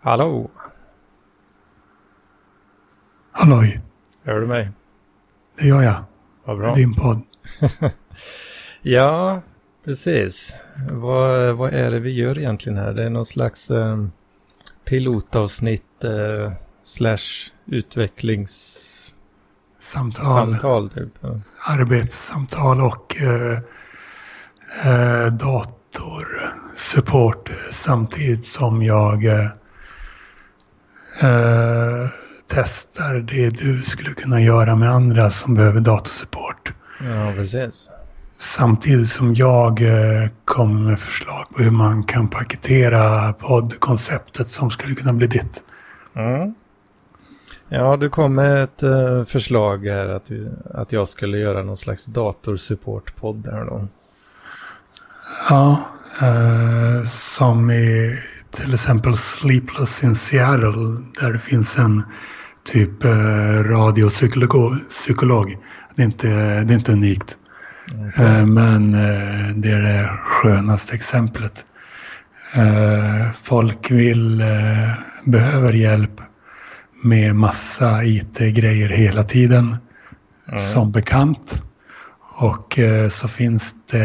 Hallå! Halloj, Hör du mig? det gör jag. Vad Det bra. är din podd. Ja, precis. Vad, vad är det vi gör egentligen här? Det är någon slags eh, pilotavsnitt eh, slash utvecklingssamtal Samtal, typ. Ja. arbetssamtal och eh, eh, datorsupport samtidigt som jag eh, eh, testar det du skulle kunna göra med andra som behöver datorsupport. ja, precis. Samtidigt som jag eh, kommer med förslag på hur man kan paketera poddkonceptet som skulle kunna bli ditt. Mm. Ja, du kom med ett eh, förslag här att, vi, att jag skulle göra någon slags datorsupportpodd här då. Ja, eh, som i till exempel Sleepless in Seattle där det finns en typ eh, radiopsykolog. Psykolog. Det, är inte, det är inte unikt. Eh, men eh, det är det skönaste exemplet. Folk vill, eh, behöver hjälp med massa IT-grejer hela tiden. Som bekant. Och eh, så finns det,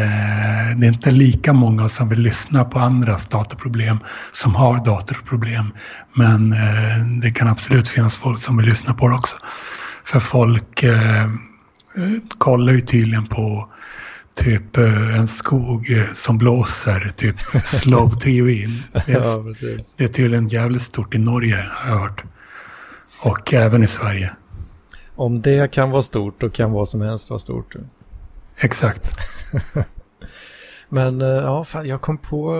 det är inte lika många som vill lyssna på andras datorproblem som har datorproblem. Men eh, det kan absolut finnas folk som vill lyssna på det också. För folk eh, kollar ju tydligen på typ en skog som blåser, typ slow tv. Det är, Ja, precis. det är tydligen jävligt stort i Norge har jag hört. Och även i Sverige. Om det kan vara stort, då kan vad som helst vara stort. Exakt. Men eh, ja, fan, jag kom på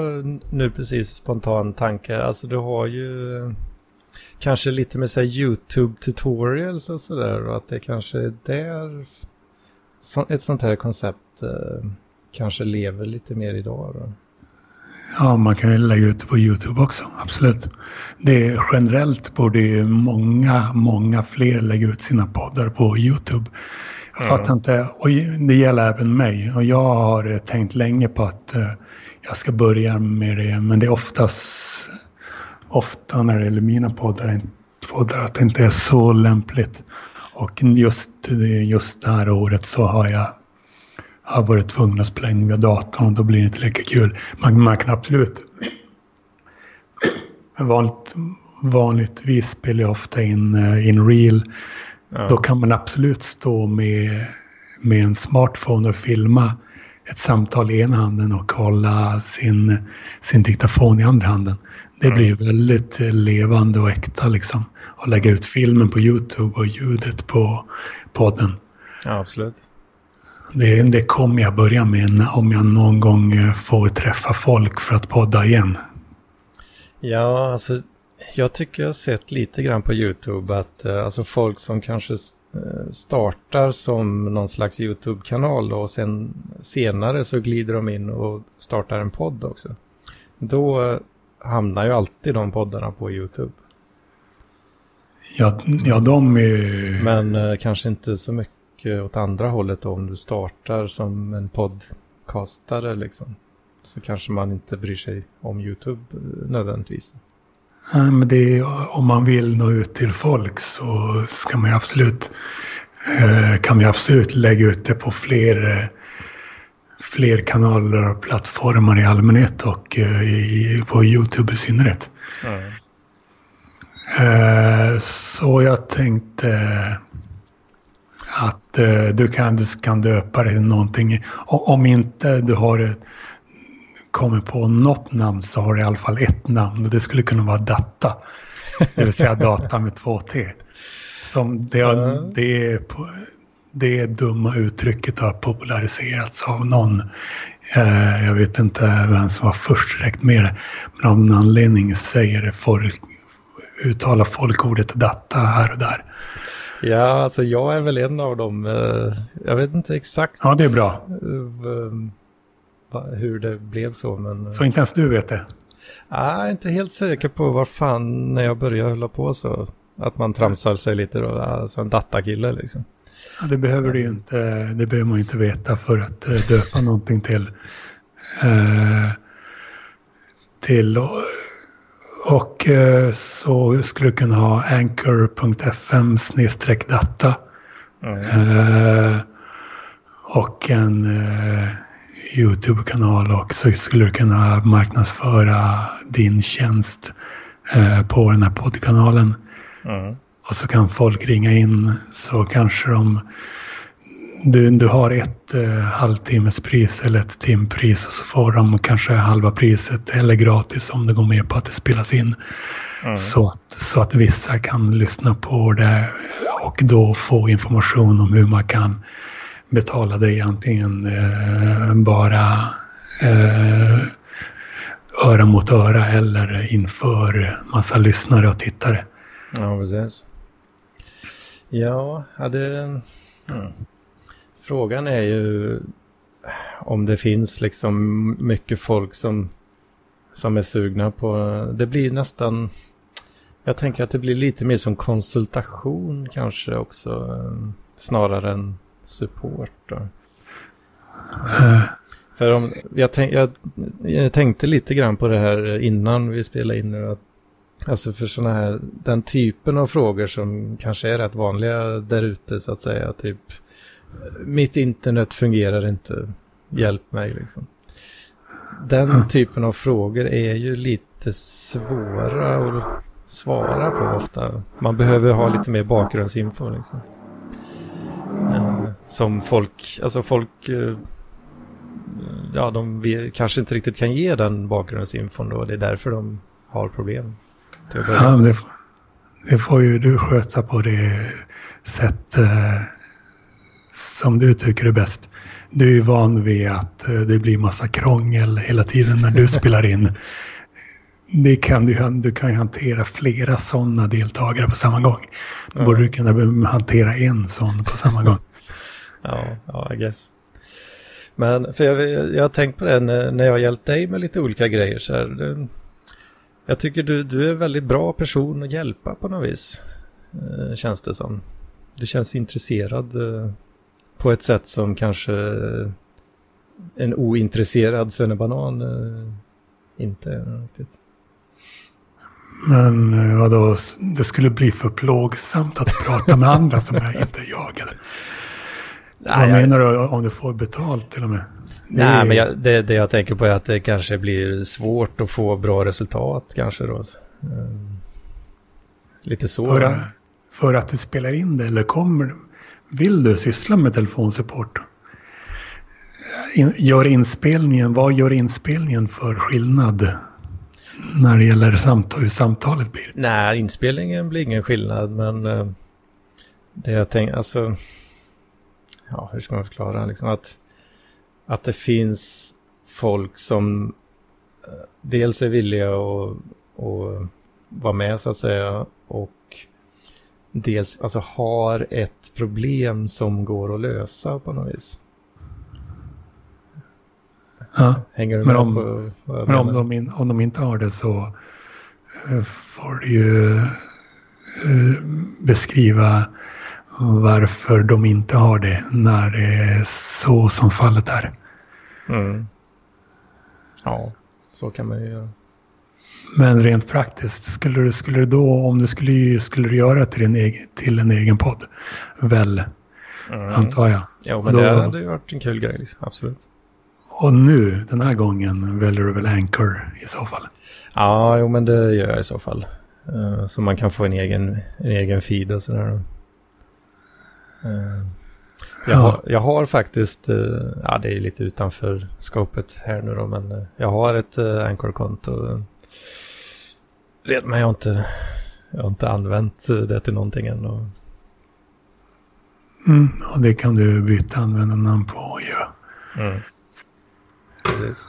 nu precis spontan tanke. Alltså du har ju eh, kanske lite med sig YouTube tutorials och sådär. Och att det kanske är där ett sånt här koncept eh, kanske lever lite mer idag. Då. Ja, man kan ju lägga ut det på YouTube också, absolut. Det är generellt borde ju många, många fler lägga ut sina poddar på YouTube. Jag Mm. fattar inte, och det gäller även mig. Och jag har tänkt länge på att eh, jag ska börja med det, men det är oftast, ofta när det gäller mina poddar, poddar att det inte är så lämpligt. Och just, just det här året så har jag har varit tvungen att spela in via datorn och då blir det inte lika kul. Man, man kan absolut... Vanligt, vanligtvis spelar jag ofta in, uh, in real. Ja. Då kan man absolut stå med, med en smartphone och filma ett samtal i ena handen och hålla sin, sin diktafon i andra handen. Det Mm. blir väldigt eh, levande och äkta liksom. Och lägga ut filmen på YouTube och ljudet på podden. ja, absolut. Det, det kommer jag börja med om jag någon gång eh, får träffa folk för att podda igen. Ja, alltså jag tycker jag har sett lite grann på YouTube att eh, alltså folk som kanske eh, startar som någon slags YouTube-kanal och sen senare så glider de in och startar en podd också. Då hamnar ju alltid de poddarna på YouTube. Ja, ja de är... Men eh, kanske inte så mycket åt andra hållet då, om du startar som en podcastare liksom. Så kanske man inte bryr sig om YouTube eh, nödvändigtvis. Ja, men det är, om man vill nå ut till folk så ska man ju absolut, eh, kan man ju absolut lägga ut det på fler, eh, fler kanaler och plattformar i allmänhet och i, på YouTube i synnerhet. Eh, Så jag tänkte att eh, du kan, du kan döpa det till någonting. Och om inte du har kommit på något namn så har du i alla fall ett namn och det skulle kunna vara Data. Det vill säga data med två T. Som det, har, det, det dumma uttrycket har populariserats av någon. Eh, jag vet inte vem som var först direkt med det. Men av någon anledning säger folk, uttalar folk ordet data här och där. Ja, alltså jag är väl en av dem. eh, Jag vet inte exakt Ja, det är bra. eh, va- hur det blev så, men Så inte ens du vet det. jag är inte helt säker på var fan när jag började hålla på så. Att man tramsar sig lite då, alltså en datakille liksom. Ja, det behöver du ju inte, det behöver man ju inte veta för att eh, döpa någonting till. Eh, till och, eh, så skulle du kunna ha anchor.fm data. Mm. Eh, och en eh, YouTube-kanal och så skulle du kunna marknadsföra din tjänst på den här poddkanalen. Mm. Och så kan folk ringa in så kanske de du, du har ett eh, halvtimmespris eller ett timpris och så får de kanske halva priset eller gratis om det går med på att det spelas in. Mm. Så, att, så att vissa kan lyssna på det och då få information om hur man kan betala dig antingen eh, bara eh, öra mot öra eller inför massa lyssnare och tittare. Ja, precis. Ja, det... Mm. Frågan är ju om det finns liksom mycket folk som, som är sugna på... Det blir nästan... Jag tänker att det blir lite mer som konsultation kanske också. Snarare än support. Då. För om, jag, tänk, jag, jag, tänkte lite grann på det här innan vi spelade in nu. Att, alltså för sådana här, den typen av frågor som kanske är rätt vanliga där ute så att säga. Typ mitt internet fungerar inte, hjälp mig liksom. Den typen av frågor är ju lite svåra att svara på ofta. Man behöver ha lite mer bakgrundsinfo liksom. Eh, som folk, alltså folk, eh, ja de kanske inte riktigt kan ge den bakgrundsinfon då. Det är därför de har problem. Ja, det, får, det får ju du sköta på det sätt eh, som du tycker är bäst. Du är ju van vid att eh, det blir massa krångel hela tiden när du spelar in. Det kan du, du kan ju hantera flera sådana deltagare på samma gång. Då ja. borde du kunna hantera en sån på samma gång. ja, ja, I guess. Men för jag, jag har tänkt på det när jag har hjälpt dig med lite olika grejer. Så här, jag tycker du, du är en väldigt bra person att hjälpa på något vis. Eh, känns det som. Du känns intresserad eh, på ett sätt som kanske en ointresserad svennebanan eh, inte är riktigt. Men eh, vadå, det skulle bli för plågsamt att prata med andra som jag inte jag eller? Nej, Vad menar du om du får betalt till och med? Det Nej, är... men jag, det, det, jag tänker på är att det kanske blir svårt att få bra resultat kanske då. Mm. Lite så. För, för, att du spelar in det eller kommer, vill du syssla med telefonsupport? Gör inspelningen, vad gör inspelningen för skillnad när det gäller samtal, hur samtalet blir? Nej, inspelningen blir ingen skillnad, men eh, det jag tänker, alltså, ja, hur ska man förklara, liksom att, att det finns folk som eh, dels är villiga att, att vara med så att säga och dels alltså har ett problem som går att lösa på något vis. Ja, Hänger du men, om, på, men om, de in, om de inte har det så eh, får du ju uh, beskriva varför de inte har det när det är så som fallet är. Mm. Ja, så kan man ju göra. Men rent praktiskt, skulle du, skulle du då, om du skulle, skulle du göra till, din egen, till en egen podd, väl, mm. antar jag. Jo, men då, det hade ju varit en kul grej, liksom. absolut. Och nu, den här gången, väljer du väl Anchor i så fall? Ja, jo, men det gör jag i så fall. Uh, så man kan få en egen, en egen feed och sådär. Uh, jag, ja. har, jag har faktiskt, uh, ja det är lite utanför skopet här nu då, men jag har ett Anchor-konto men jag har inte, jag har inte använt det till någonting än. Och... Mm, och det kan du byta användarnamn på ju. Ja. Mm. Precis.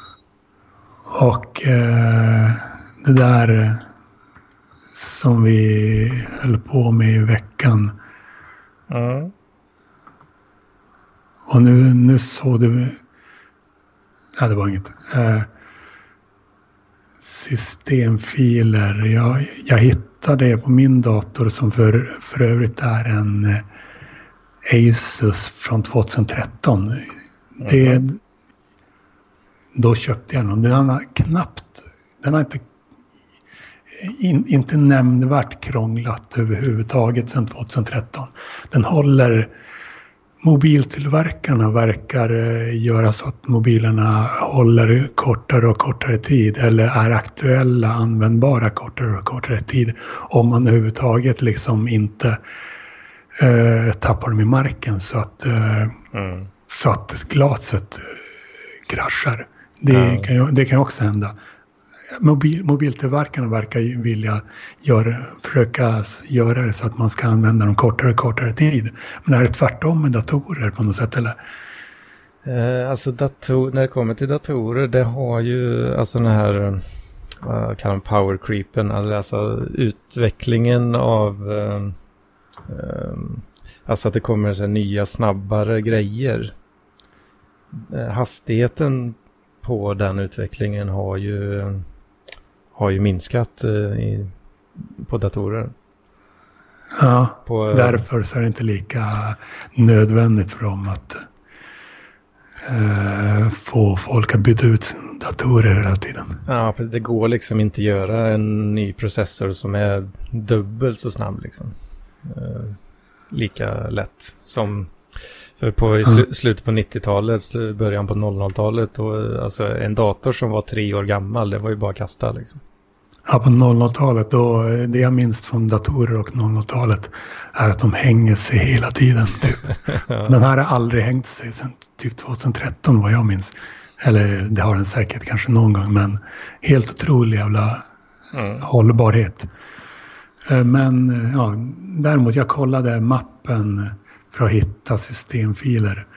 Och eh, det där eh, som vi höll på med i veckan. Mm. Och nu, nu såg du... Nej, det var inget. Eh, systemfiler. Jag, jag hittade det på min dator som för, för övrigt är en eh, Asus från 2013. Mm. Det, då köpte jag den. Den har knappt, den har inte in, inte nämnvärt krånglat överhuvudtaget sedan 2013. Den håller mobiltillverkarna verkar eh, göra så att mobilerna håller kortare och kortare tid eller är aktuella, användbara kortare och kortare tid. Om man överhuvudtaget liksom inte eh, tappar dem i marken så att, eh, mm. så att glaset eh, kraschar. Det, ja. kan ju, det kan också hända mobil, mobiltillverkarna verkar vilja göra, försöka göra det så att man ska använda dem kortare och kortare tid. Men är det tvärtom med datorer på något sätt eller? Eh, alltså dator, när det kommer till datorer, det har ju alltså den här, vad kallar man power creepen, alltså utvecklingen av, eh, eh, alltså att det kommer så nya snabbare grejer. Eh, hastigheten på den utvecklingen har ju har ju minskat eh, i, på datorer. Ja, på, eh, därför så är det inte lika nödvändigt för dem att eh, få folk att byta ut sina datorer hela tiden. Ja, precis. Det går liksom inte göra en ny processor som är dubbelt så snabb liksom. Eh, lika lätt som för på sl slutet på 90-talet, början på 00-talet, och alltså en dator som var tre år gammal, det var ju bara att kasta liksom. Ja, på 00-talet, då, det jag minns från datorer och 00-talet är att de hänger sig hela tiden. Typ. ja. Den här har aldrig hängt sig sedan typ 2013 vad jag minns. Eller det har den säkert kanske någon gång, men helt otrolig jävla mm. hållbarhet. Eh, men ja, däremot, jag kollade mappen för att hitta systemfiler.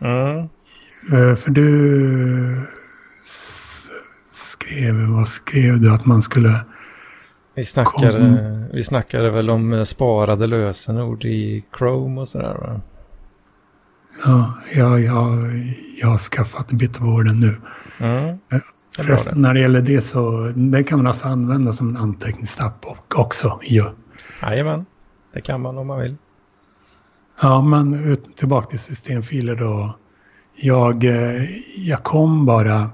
Mm. Eh, för du skrev, vad skrev du att man skulle... Vi snackade, vi snackade väl om eh, sparade lösenord i Chrome och sådär va? Ja, jag, jag, jag har skaffat Bitwarden nu. Mm. Eh, förresten, när det gäller det så det kan man alltså använda som en anteckningsapp också. Ja. Jajamän, det kan man om man vill. Ja, men tillbaka till systemfiler då. Jag, eh, jag kom bara...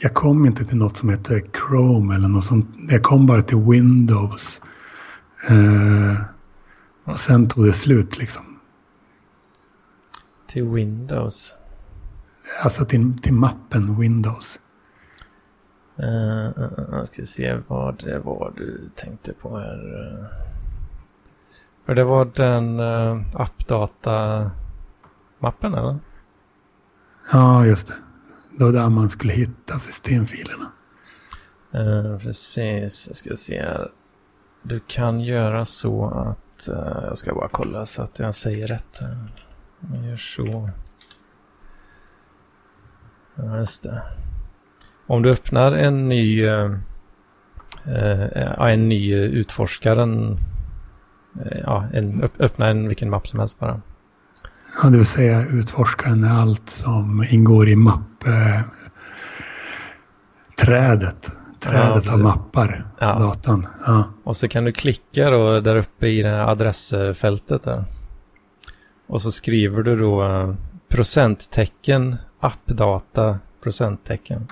Jag kom inte till något som heter Chrome eller något sånt. Jag kom bara till Windows. Eh, och sen tog det slut liksom. Till Windows? Alltså till, till mappen Windows. Uh, uh, jag ska se vad det var du tänkte på här. För det var den uh, appdata-mappen eller? Ja, just det. Det var där man skulle hitta systemfilerna. Uh, precis, jag ska se här. Du kan göra så att, uh, jag ska bara kolla så att jag säger rätt här. Man gör så. Ja, just det. Om du öppnar en ny, uh, en ny utforskaren ja, en, öppna en vilken mapp som helst bara. Ja, det vill säga utforskaren är allt som ingår i mappträdet. Trädet ja, av mappar ja. datan. Ja. Och så kan du klicka då där uppe i det här adressfältet där. Och så skriver du då eh, procenttecken appdata procenttecken.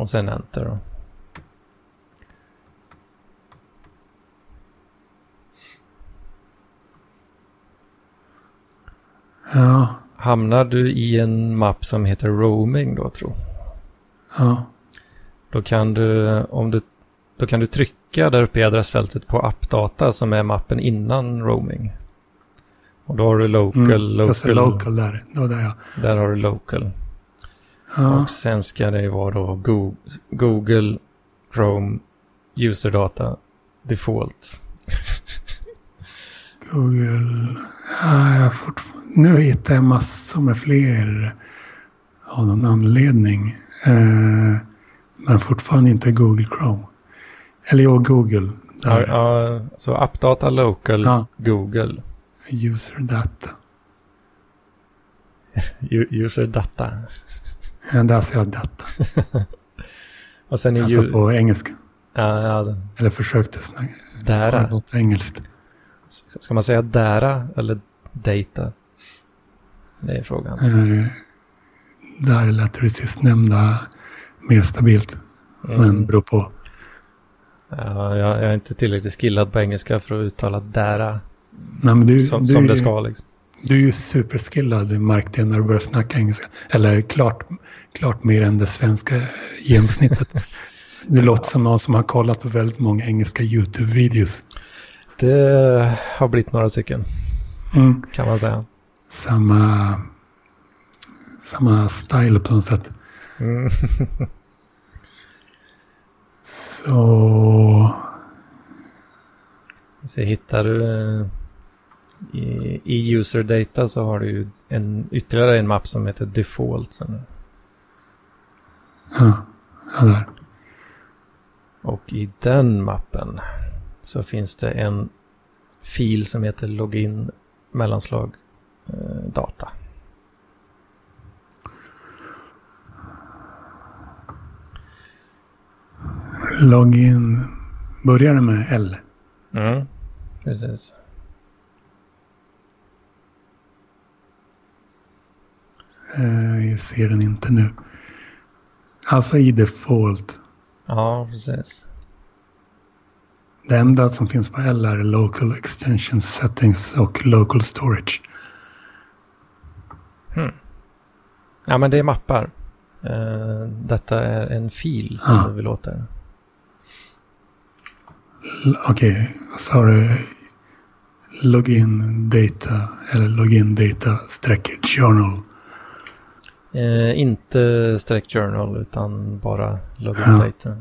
Och sen enter då. Ja. Hamnar du i en mapp som heter roaming då tro? Ja. Då kan du, om du, då kan du trycka där uppe i adressfältet på appdata som är mappen innan roaming. Och då har du local, mm, local. local där, då där ja. Där har du local. Ja. Och sen ska det vara då Google, Chrome, userdata, default. Google, ja, jag nu hittar jag massor med fler av någon anledning. Eh, men fortfarande inte Google Chrome. Eller jo, Google. Ja, ja, så appdata local, ja. Google. User data. User data. Ser jag data. och sen är alltså ju... på engelska. Ja, ja. Eller försökte snacka. Dära. Något engelskt. Ska man säga dära eller data? Det är frågan. Eh, där lät det sistnämnda mer stabilt. Mm. Men beror på. Ja, jag, jag, är inte tillräckligt skillad på engelska för att uttala dära. Nej, men du, som, du, som det ska liksom. Du är ju superskillad märkte jag när du började snacka engelska. Eller klart, klart mer än det svenska genomsnittet. du låter som någon som har kollat på väldigt många engelska YouTube-videos. Det har blivit några stycken. Mm. Kan man säga. Samma, samma style på något sätt. Mm. Så... Så hittar du eh, i, i user data så har du ju en, ytterligare en mapp som heter default. Sen. Ja, ja där. Och i den mappen så finns det en fil som heter login mellanslag eh, data. Login börjar med L. Mm, precis. Jag ser den inte nu. Alltså i default. Ja, precis. Det enda som finns på L är Local Extension Settings och Local Storage. Hmm. Ja, men det är mappar. Uh, detta är en fil som ah. du vill åt där. Okej, okay. vad sa du? Login data eller login data streck journal. Eh, inte streck journal utan bara login ja. data.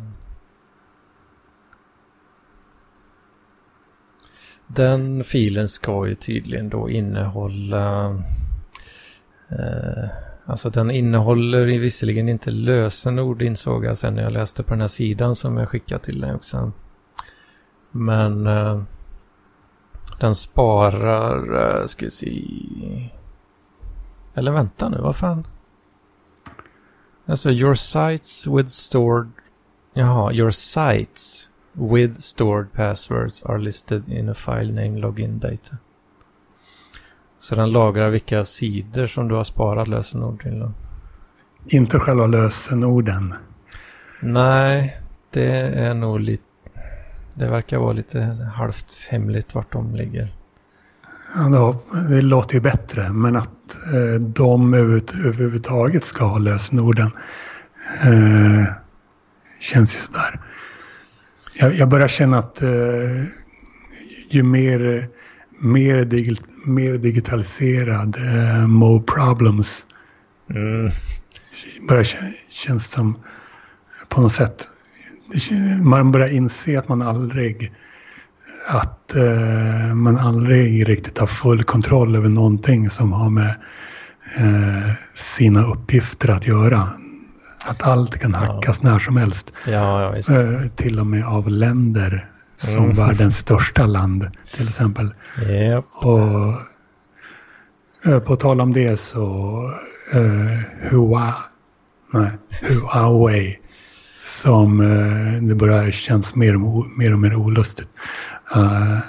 Den filen ska ju tydligen då innehålla eh, Alltså den innehåller visserligen inte lösenord insåg jag sen när jag läste på den här sidan som jag skickade till dig också. Men eh, den sparar, eh, ska vi se. Eller vänta nu, vad fan? Alltså your sites with stored, jaha, your sites with stored passwords are listed in a file name login data. Så den lagrar vilka sidor som du har sparat lösenord till. Då. Inte själva lösenorden. Nej, det är nog lite... Det verkar vara lite halvt hemligt vart de ligger. Ja, det låter ju bättre, men att eh, de överhuvudtaget ska ha lösenorden eh, känns ju sådär. Jag, jag börjar känna att eh, ju mer, mer, dig, mer digitaliserad eh, Mo Problems mm. börjar känns som på något sätt. Man börjar inse att man aldrig att eh, man aldrig riktigt har full kontroll över någonting som har med eh, sina uppgifter att göra. Att allt kan hackas ja. när som helst. Ja, ja, eh, till och med av länder som mm. världens största land till exempel. Yep. Och eh, på tal om det så eh, Hua, nej, Huawei som eh, det börjar kännas mer, mer och mer olustigt. Uh,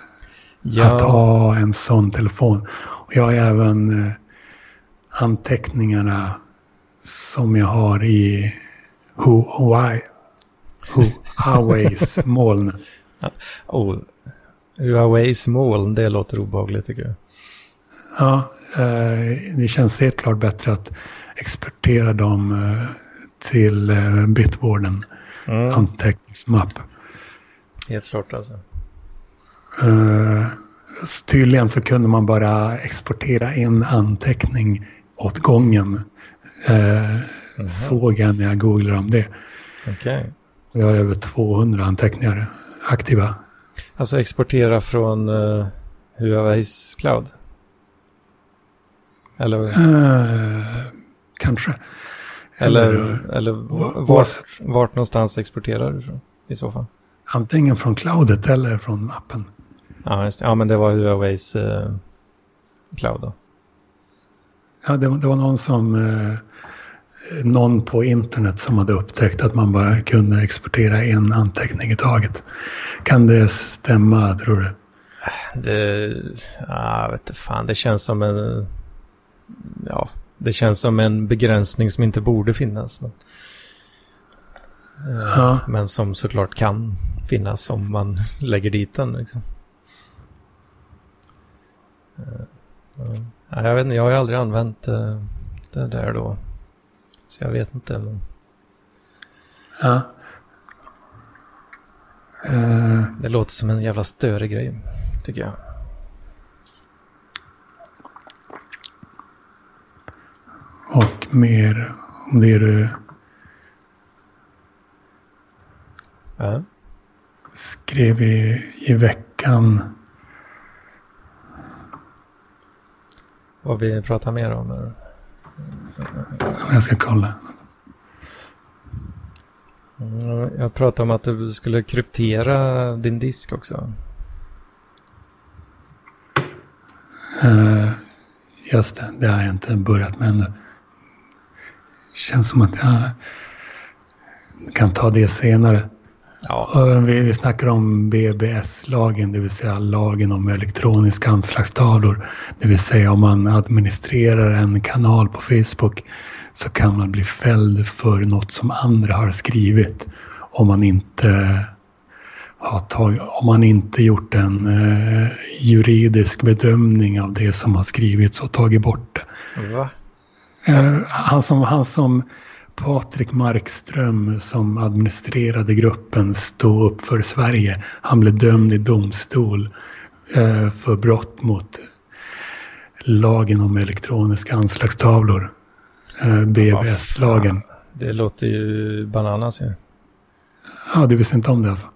ja. Att ha en sån telefon. Och jag har även uh, anteckningarna som jag har i Huawei, Huaweis moln. oh, Huaweis moln, det låter obehagligt tycker jag. Ja, uh, det känns helt klart bättre att exportera dem till Bitwarden. Mm. Anteckningsmapp. Helt klart alltså. Uh, tydligen så kunde man bara exportera en anteckning åt gången. Uh. Såg jag när jag googlade om det. Okay. Jag har över 200 anteckningar aktiva. Alltså exportera från uh, Huaweis cloud? Eller? Uh, kanske. Eller, eller, eller vart, vart någonstans exporterar du från i så fall? Antingen från cloudet eller från appen. Ja, just det. Ja, men det var Huaweis eh, cloud då. Ja, det, det var någon som... Eh, någon på internet som hade upptäckt att man bara kunde exportera en anteckning i taget. Kan det stämma, tror du? Det... Ja, vet inte fan. Det känns som en... ja, det känns som en begränsning som inte borde finnas. Men, eh, Ja. men som såklart kan finnas om man lägger dit den. Liksom. Eh, ja, jag vet inte, jag har ju aldrig använt eh, det där då. Så jag vet inte. Men Ja. Det låter som en jävla störig grej, tycker jag. och mer om det du Ja. skrev i, i veckan. Vad vi pratar mer om. Eller? Jag ska kolla. Mm, Jag pratade om att du skulle kryptera din disk också. Eh, just det, det har jag inte börjat med ännu. Känns som att jag kan ta det senare. Ja. Vi, vi snackar om BBS-lagen, det vill säga lagen om elektroniska anslagstavlor. Det vill säga om man administrerar en kanal på Facebook så kan man bli fälld för något som andra har skrivit om man inte har tagit, om man inte gjort en eh, juridisk bedömning av det som har skrivits och tagit bort det. Va? Eh, han, som, han som Patrik Markström som administrerade gruppen Stå upp för Sverige. Han blev dömd i domstol eh, för brott mot lagen om elektroniska anslagstavlor. Eh, BBS-lagen. Det låter ju bananas ju. Ja, du visste inte om det alltså?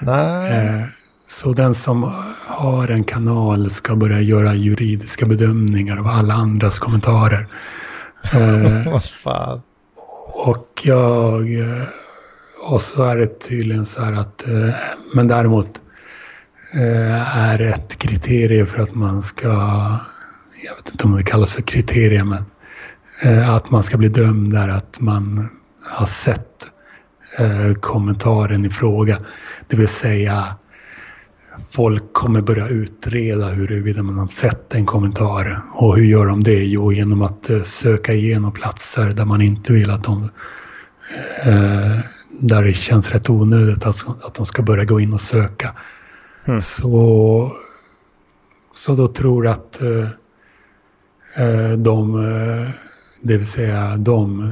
Nej. Så den som har en kanal ska börja göra juridiska bedömningar av alla andras kommentarer. Eh, Vad fan. Och jag... eh, Och så är det tydligen så här att... eh, Men däremot eh, är ett kriterium för att man ska... Jag vet inte om det kallas för kriterium, men att man ska bli dömd är att man har sett kommentaren i fråga. Det vill säga folk kommer börja utreda huruvida man har sett en kommentar. Och hur gör de det? Jo, genom att eh, söka igenom platser där man inte vill att de... Eh, där det känns rätt onödigt att, att de ska börja gå in och söka. Mm. Så, så då tror att eh, eh, de, eh, det vill säga de,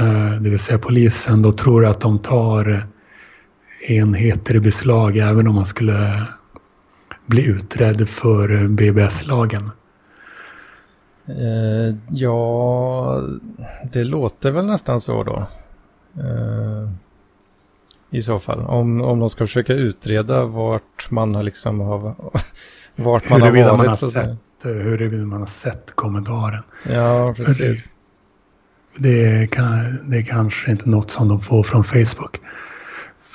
eh, det vill säga polisen, då tror att de tar enheter i beslag även om man skulle bli utredd för BBS-lagen. Eh, ja, det låter väl nästan så då. Eh, I så fall. Om, om de ska försöka utreda vart man har liksom har, vart man har Huruvida varit. man har så sett, eh, huruvida man har sett kommentaren. Ja, precis. Det, kan, det är kanske inte något som de får från Facebook.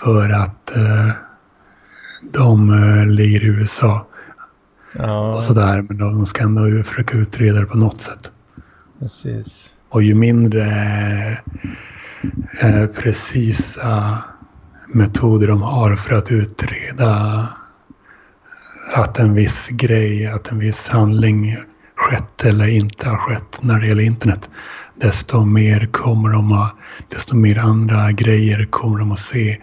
För att eh, de eh, ligger i USA Ja, och sådär. Men de ska ändå försöka utreda det på något sätt. precis. Och ju mindre eh, precisa metoder de har för att utreda att en viss grej, att en viss handling skett eller inte har skett när det gäller internet. Desto mer kommer de att, desto mer andra grejer kommer de att se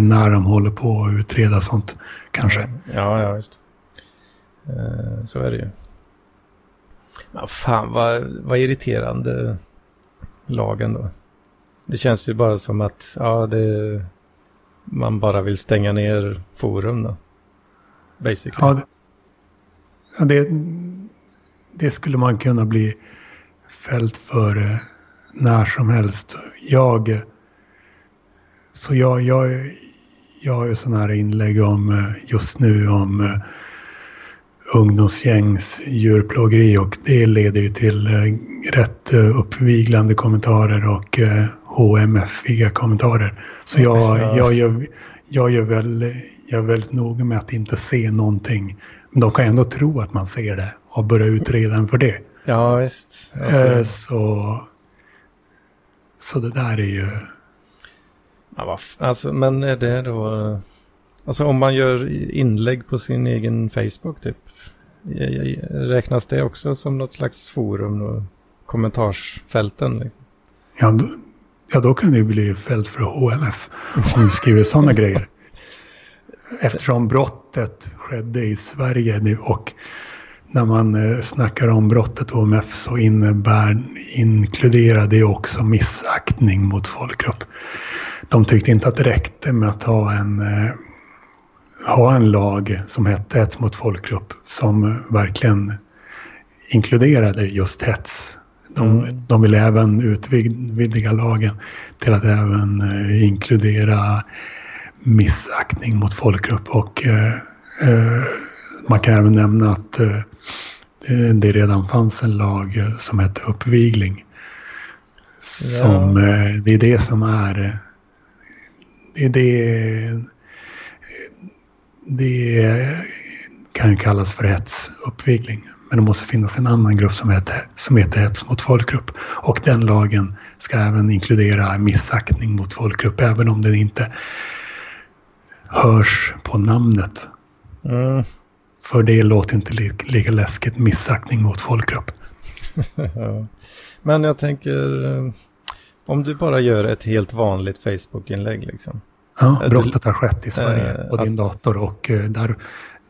när de håller på att utreda sånt kanske. Ja, ja, just. Eh, så är det ju. Men fan vad, vad irriterande lagen då. Det känns ju bara som att ja, det, man bara vill stänga ner forum då. Basically. Ja, det, ja, det, det skulle man kunna bli fälld för eh, när som helst. Jag, så jag, jag, jag har ju sådana här inlägg om eh, just nu om eh, ungdomsgängs djurplågeri och det leder ju till eh, rätt uppviglande kommentarer och HMF-iga kommentarer. Så jag, Ja. jag, gör, jag, gör väl, jag är väldigt noga med att inte se någonting. Men de kan ändå tro att man ser det och börja utreda en för det. Ja, visst. Så, så det där är ju... ja, f- alltså, men är det då... Alltså om man gör inlägg på sin egen Facebook typ. räknas det också som något slags forum och kommentarsfälten? Liksom? Ja, då, ja, då kan det bli fält för HMF om du skriver sådana grejer. Eftersom brottet skedde i Sverige och när man eh, snackar om brottet HMF så innebär, inkluderar det också missaktning mot folkgrupp. De tyckte inte att det räckte med att ha en, eh, ha en lag som hette hets mot folkgrupp som verkligen inkluderade just hets. De, mm. de vill även utvidga lagen till att även eh, inkludera missaktning mot folkgrupp och eh, eh, man kan även nämna att eh, det redan fanns en lag som hette uppvigling. Som, ja. Det är det som är... Det, det, det kan kallas för hets, uppvigling. Men det måste finnas en annan grupp som heter, som heter hets mot folkgrupp. Och den lagen ska även inkludera missaktning mot folkgrupp, även om den inte hörs på namnet. Mm. För det låter inte lika, lika läskigt missaktning mot folkgrupp. Men jag tänker, eh, om du bara gör ett helt vanligt Facebook-inlägg liksom. Ja, brottet har skett i Sverige äh, på din dator och eh, där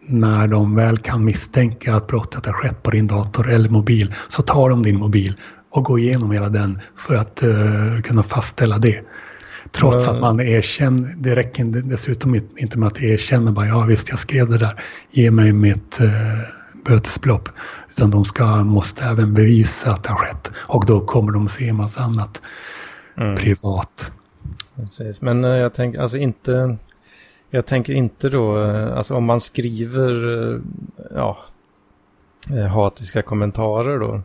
när de väl kan misstänka att brottet har skett på din dator eller mobil så tar de din mobil och går igenom hela den för att uh, kunna fastställa det. Trots att man erkänner, det räcker dessutom inte med att erkänna bara ja visst jag skrev det där, ge mig mitt uh, bötesbelopp. Utan de ska, måste även bevisa att det har skett och då kommer de se en massa annat mm. privat. Precis, men uh, jag tänker alltså inte, jag tänker inte då, uh, alltså om man skriver, ja, hatiska kommentarer då.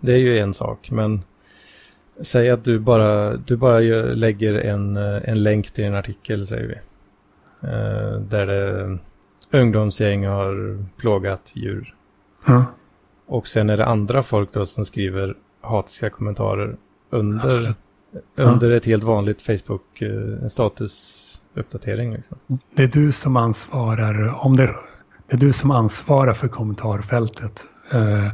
Det är ju en sak, men Säg att du bara, du bara lägger en, eh, en länk till en artikel, säger vi. Eh, där det ungdomsgäng har plågat djur. Ja. Och sen är det andra folk då som skriver hatiska kommentarer under, under ett helt vanligt Facebook, eh, en statusuppdatering. Liksom. Det är du som ansvarar, om det, det är du som ansvarar för kommentarfältet. Eh,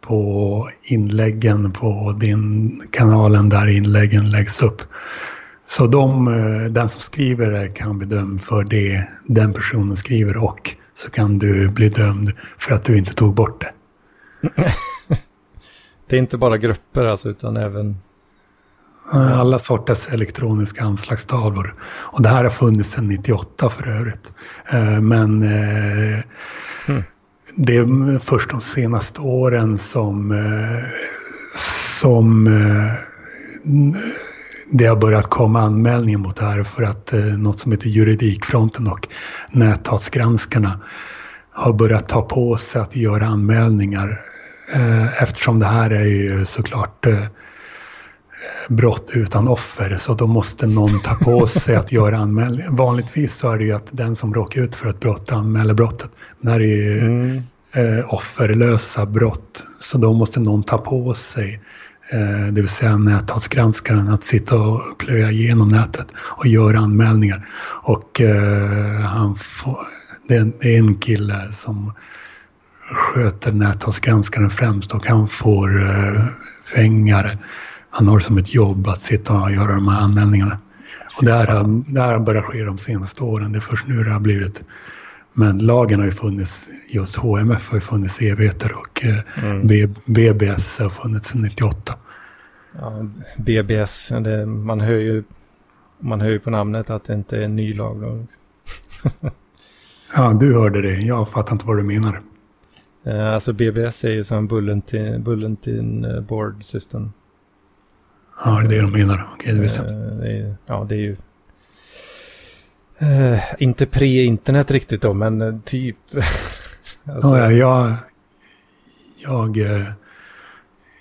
på inläggen på din kanalen där inläggen läggs upp. Så de, eh, den som skriver det kan bli dömd för det den personen skriver och så kan du bli dömd för att du inte tog bort det. det är inte bara grupper alltså utan även... Alla sorters elektroniska anslagstavlor. Och det här har funnits sedan 98 för övrigt. Eh, men mm det är först de senaste åren som, eh, som eh, det har börjat komma anmälningar mot det här för att eh, något som heter Juridikfronten och näthatsgranskarna har börjat ta på sig att göra anmälningar. Eftersom det här är ju såklart brott utan offer så då måste någon ta på sig att göra anmälningar. Vanligtvis så är det ju att den som råkar ut för ett brott anmäler brottet. Men det här är ju mm. eh, offerlösa brott så då måste någon ta på sig eh, det vill säga näthatsgranskaren att sitta och plöja igenom nätet och göra anmälningar. Och eh, han får, det är en kille som sköter näthatsgranskaren främst och han får eh, pengar han har som ett jobb att sitta och göra de här anmälningarna. Och det här, har börjat ske de senaste åren. Det är först nu det har blivit. Men lagen har ju funnits, just HMF har ju funnits i evigheter och eh, mm. BBS har funnits sedan 98. Ja, BBS, det, man, hör ju, man hör ju på namnet att det inte är en ny lag. Då. ja, du hörde det. Jag fattar inte vad du menar. Eh, alltså BBS är ju som Bulletin, Bulletin eh, Board System. Ja, det är det de menar. Okej, det visste jag Ja, det är ju... Uh, inte pre-internet riktigt då, men uh, typ. alltså... ja, jag, jag, uh,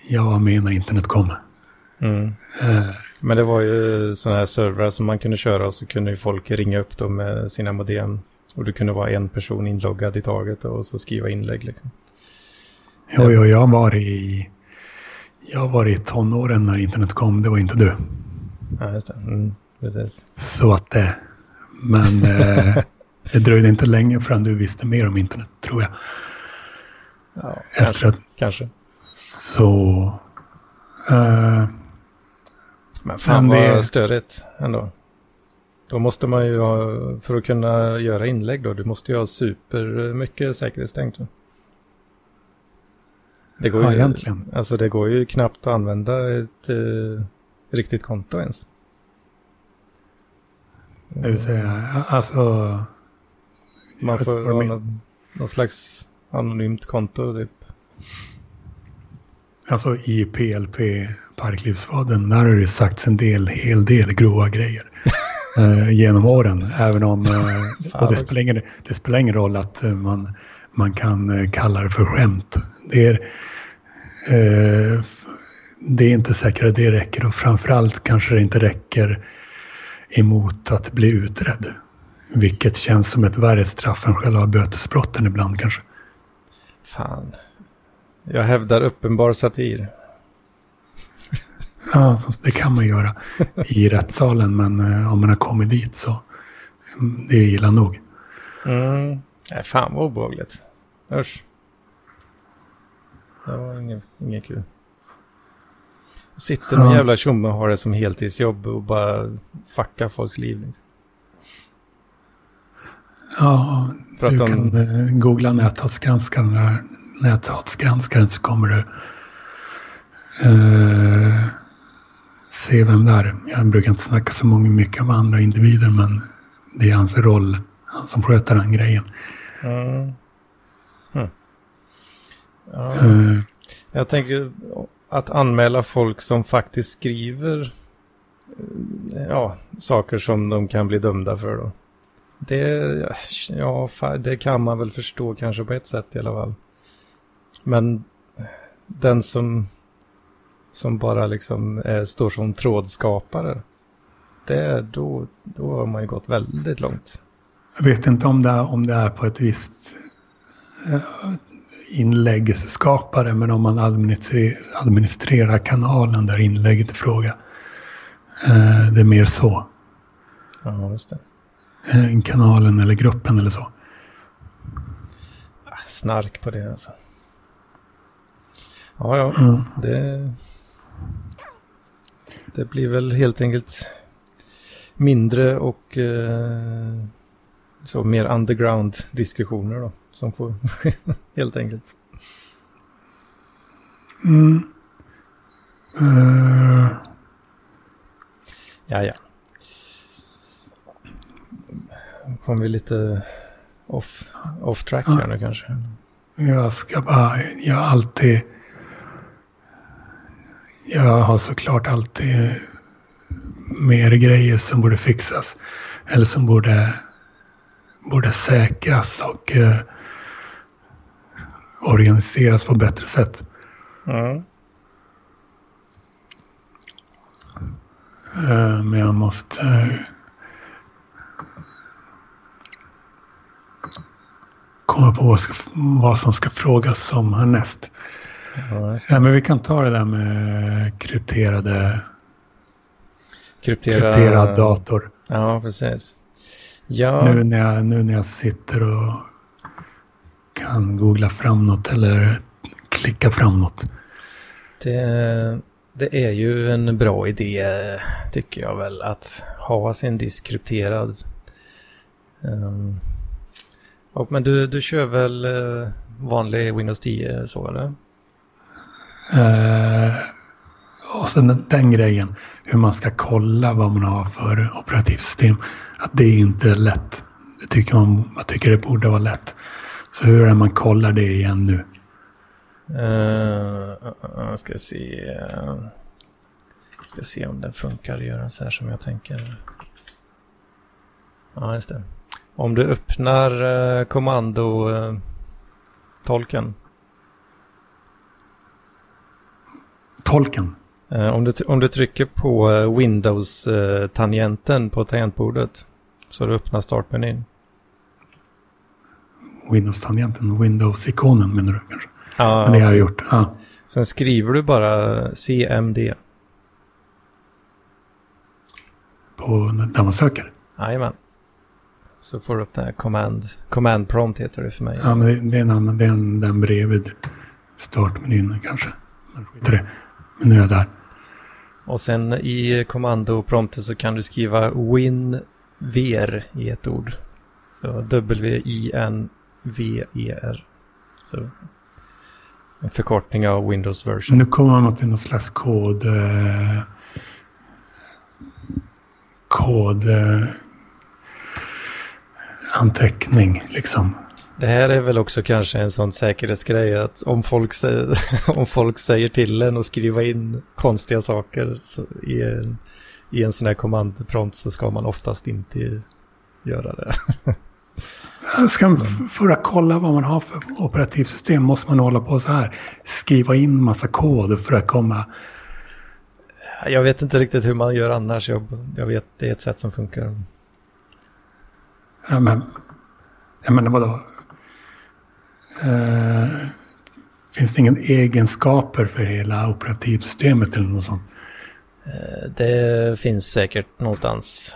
jag var med när internet kom. Mm. men det var ju sådana här servrar som man kunde köra och så kunde ju folk ringa upp då med sina modem. Och det kunde vara en person inloggad i taget och så skriva inlägg liksom. Jo, jo, jag var i jag var i tonåren när internet kom, det var inte du. Ja, just det. Mm, precis. Så att det... Men eh, det dröjde inte länge förrän du visste mer om internet, tror jag. Ja, Efter kanske. att, kanske. så... eh, Men fan Men det- vad störigt ändå. Då måste man ju ha, för att kunna göra inlägg då, du måste ju ha super mycket säkerhetstänk. då. Det går Ja, ju, egentligen. Alltså det går ju knappt att använda ett eh, riktigt konto ens. det vill säga, alltså... Man får ha någon, någon slags anonymt konto typ. Alltså i PLP Parklivsfaden, där har det sagts en del, hel del grova grejer. eh, genom åren. Även om, eh, och det spelar, ingen, det spelar ingen roll att eh, man, man kan eh, kalla det för skämt. Det är, eh, det är inte säkert att det räcker och framförallt kanske det inte räcker emot att bli utredd. Vilket känns som ett värre straff än själva bötesbrotten ibland kanske. Fan. Jag hävdar uppenbar satir. Ja, det kan man göra i rättssalen, men eh, om man har kommit dit så mm, det är illa nog. Mm. Nej, fan vad obehagligt. Usch. Det var inget, inget kul. Sitter någon Ja. jävla tjomme och har det som heltidsjobb och bara fucka folks liv. Liksom. Ja, För att du de- kan eh, googla näthatsgranskaren, där- näthatsgranskaren så kommer du eh, se vem det är. Jag brukar inte snacka så många mycket om andra individer, men det är hans roll, han som sköter den grejen. Mm. Ja, Eh, jag tänker att anmäla folk som faktiskt skriver eh, ja, saker som de kan bli dömda för då. Det, ja, det kan man väl förstå kanske på ett sätt i alla fall. Men den som, som bara liksom är, står som trådskapare. Det, då, då har man ju gått väldigt långt. Jag vet inte om det är, om det är på ett visst eh, inläggsskapare, men om man administrerar, administrerar kanalen där inlägget är fråga. Eh, Det är mer så. Ja, just det. Eh, Kanalen eller gruppen eller så. Ah, Snark på det alltså. Ja, ja. Mm. Det, det blir väl helt enkelt mindre och eh, så mer underground diskussioner då. Som får helt enkelt. Mm. Eh, Ja, ja. Kom vi lite off, off track här nu kanske. Jag ska bara, jag har alltid, jag har såklart alltid mer grejer som borde fixas. Eller som borde, borde säkras och eh, organiseras på bättre sätt. Mm. Eh, men jag måste eh, komma på vad, ska, vad som ska frågas om härnäst. Ja. Ja, men vi kan ta det där med krypterade, Kryptera... krypterad dator. Ja, precis. Ja, Nu, när jag, nu när jag sitter och kan googla fram något eller klicka fram något. Det, det är ju en bra idé tycker jag väl att ha sin disk krypterad. Ehm, och, men du, du kör väl eh, vanlig Windows 10 så eller? Eh, och sen den, den grejen, hur man ska kolla vad man har för operativsystem. Att det är inte lätt. Det tycker man, jag tycker det borde vara lätt. Så hur är det man kollar det igen nu? Uh, uh, ska se. Uh, ska se om det funkar att göra så här som jag tänker. Ja, just det. Om du öppnar uh, kommandotolken. Tolken. Eh, om, du, om du trycker på eh, Windows-tangenten på tangentbordet så du öppnar startmenyn. Windows-tangenten, Windows-ikonen menar du kanske? Ja, Men det har jag gjort. Ja. Sen skriver du bara CMD. På där man söker. Jajamän. Så får du upp den här command, command prompt heter det för mig. Ja, men det, det är en annan, det är en, den bredvid startmenyn kanske. Det. Men nu är jag där. Och sen i kommandoprompten så kan du skriva WinVer i ett ord. Så W-I-N-V-E-R. Så en förkortning av Windows version. Nu kommer man till någon slags kod... Eh, kod... Eh, anteckning liksom. Det här är väl också kanske en sån säkerhetsgrej att om folk, säger, om folk säger till en att skriva in konstiga saker i, en, i en sån här kommandprompt så ska man oftast inte göra det. Ska, för att kolla vad man har för operativsystem måste man hålla på så här. Skriva in massa kod för att komma... Jag vet inte riktigt hur man gör annars. Jag, jag vet det är ett sätt som funkar. Ja men, ja, men vadå? Eh, finns det ingen egenskaper för hela operativsystemet eller något sånt? Eh, det finns säkert någonstans.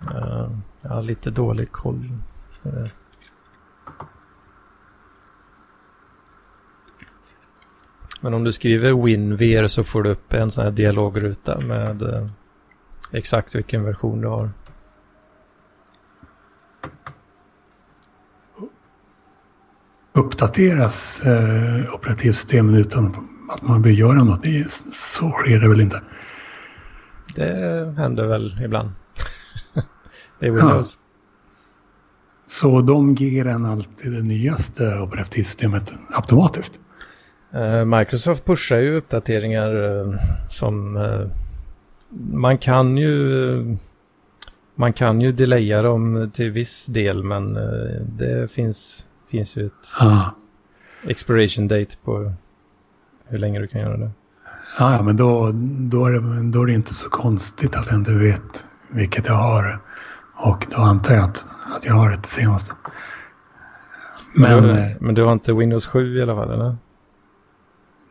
Eh, jag har lite dålig koll. Eh. Men om du skriver WinVer så får du upp en sån här dialogruta med exakt vilken version du har. Uppdateras eh, operativsystemen utan att man behöver göra något. Det är, så sker det väl inte? Det händer väl ibland. det är Windows. Ja. Så de ger en alltid det nyaste operativsystemet automatiskt? Eh, Microsoft pushar ju uppdateringar eh, som eh, man kan ju man kan ju delaya dem till viss del men det finns finns ju ett ah. expiration date på hur länge du kan göra det. Ah, ja, men då, då, är det, då är det inte så konstigt att jag inte vet vilket jag har. Och då antar jag att, att jag har det senaste. Men, men, du, eh, men du har inte Windows 7 i alla fall, eller?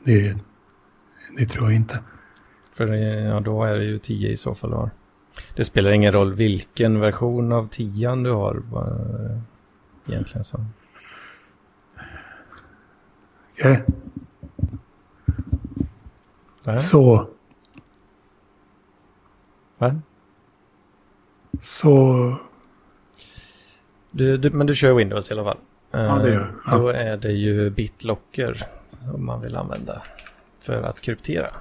Det, det tror jag inte. För ja, då är det ju 10 i så fall. Då. Det spelar ingen roll vilken version av 10 du har. Egentligen så. Okay. Så. Va? Så. Du, du, men du kör Windows i alla fall. Ja, det gör ja. Då är det ju BitLocker som man vill använda för att kryptera.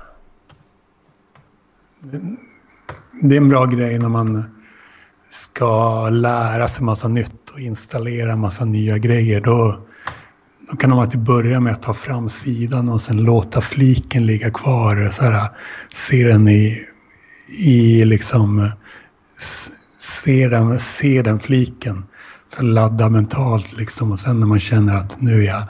Det är en bra grej när man ska lära sig massa nytt och installera massa nya grejer. Då då kan de alltid börja med att ta fram sidan och sen låta fliken ligga kvar. Så här, se den i, i liksom, se den, se den fliken. För att ladda mentalt liksom. Och sen när man känner att nu är jag,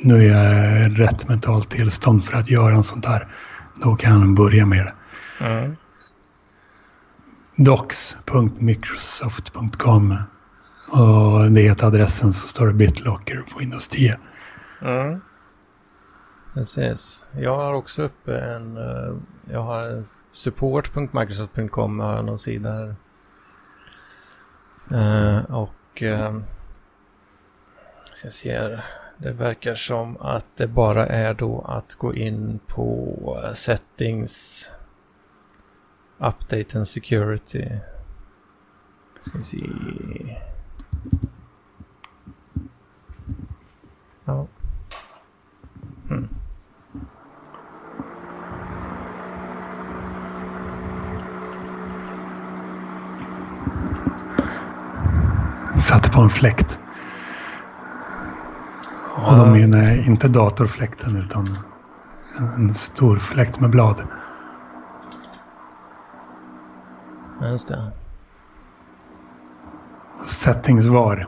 nu är jag rätt mentalt tillstånd för att göra en sånt där. Då kan man börja med det. Mm. Docs.microsoft.com och det heter adressen så står det BitLocker på Windows 10. Mm. Precis. Jag har också uppe en, eh, jag har support.microsoft.com, har någon sida här. Uh, och uh, jag ser, det verkar som att det bara är då att gå in på settings, update and security. Ska se. Ja. Mm. Satte på en fläkt. Och då menar inte datorfläkten utan en stor fläkt med blad. Just det. Settings var.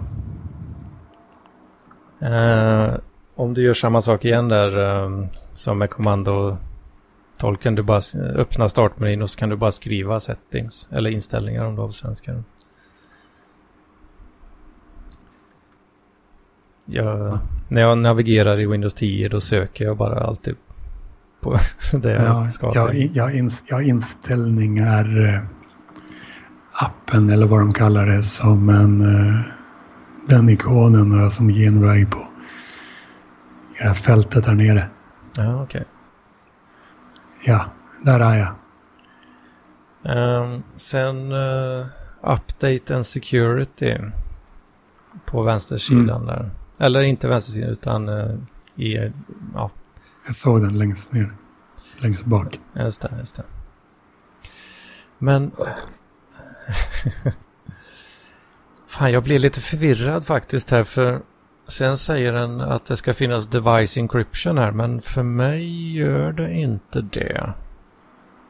Uh, om du gör samma sak igen där um, som med kommandotolken. Du bara öppnar startmenyn och så kan du bara skriva settings eller inställningar om du har svenska. Jag, när jag navigerar i Windows 10 då söker jag bara alltid på det jag ska ja, jag, jag, ins, jag inställningar appen eller vad de kallar det som en uh, den ikonen har jag som genväg på i det här fältet där nere. Ja, okej. Okay. Ja, där är jag. Um, sen uh, Update and Security på vänstersidan mm. där. Eller inte vänstersidan utan uh, i, ja. Jag såg den längst ner. Längst bak. Just det, just det. Men... Fan, jag blir lite förvirrad faktiskt här för sen säger den att det ska finnas device encryption här men för mig gör det inte det.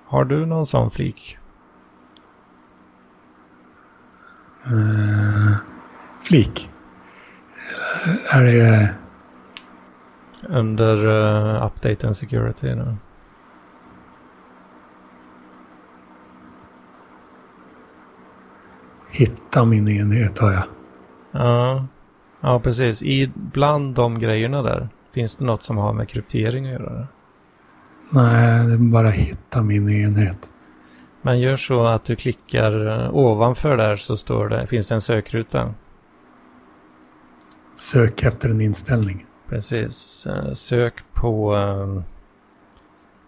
Har du någon sån flik? Uh, flik? Är det... Under uh, Update and Security nu. Hitta min enhet har jag. Ja, ja precis. I bland de grejerna där, finns det något som har med kryptering att göra? Nej, det är bara hitta min enhet. Men gör så att du klickar eh, ovanför där så står det, finns det en sökruta. Sök efter en inställning. Precis. Eh, sök på... Eh,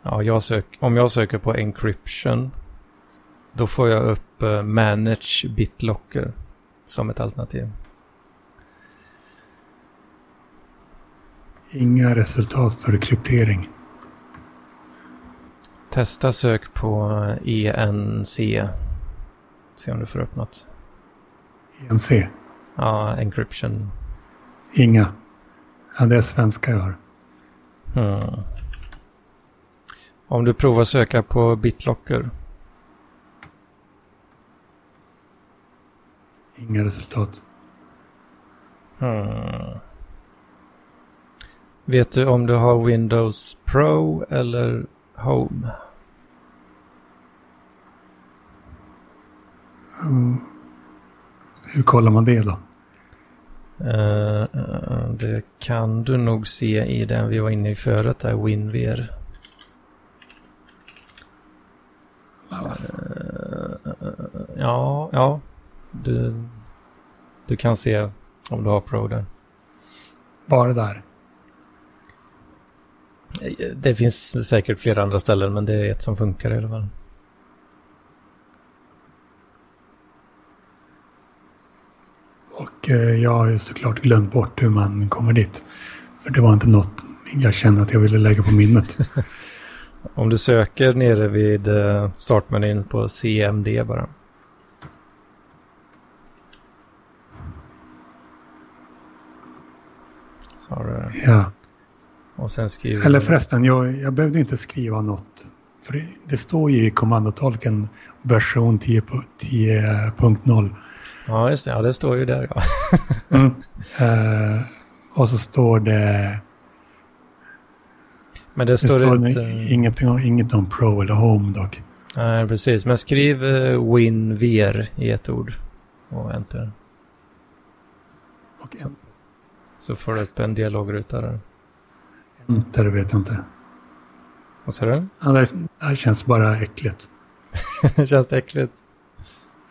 ja, jag sök, om jag söker på encryption då får jag upp manage bitlocker som ett alternativ. Inga resultat för kryptering. Testa sök på ENC. Se om du får upp något. ENC? Ja, encryption. Inga. Ja, det är svenska jag har. Hmm. Om du provar söka på BitLocker. Inga resultat. Hmm. Vet du om du har Windows Pro eller Home? Mm. Hur kollar man det då? Uh, uh, det kan du nog se i den vi var inne i förut, där WinVer. Uh, ja, ja. Du, du kan se om du har Pro där. Bara där? Det finns säkert flera andra ställen, men det är ett som funkar i alla fall. Och eh, jag har ju såklart glömt bort hur man kommer dit. För det var inte något jag kände att jag ville lägga på minnet. Om du söker nere vid eh, startmenyn på CMD bara. Så har du... Ja. Och sen skriver Eller förresten, jag, jag behövde inte skriva något. För det, står ju i kommandotolken version 10.0. 10 ja, just det. Ja, det står ju där. Ja. mm. uh, och så står det... Men det står, det står inte... Inget, inget om Pro eller Home dock. Nej, precis. Men skriv uh, WinVer i ett ord och enter. Och så, så får du upp en dialogruta där. Enter vet jag inte. Vad sa du? Ja, det, det känns bara äckligt. känns det äckligt?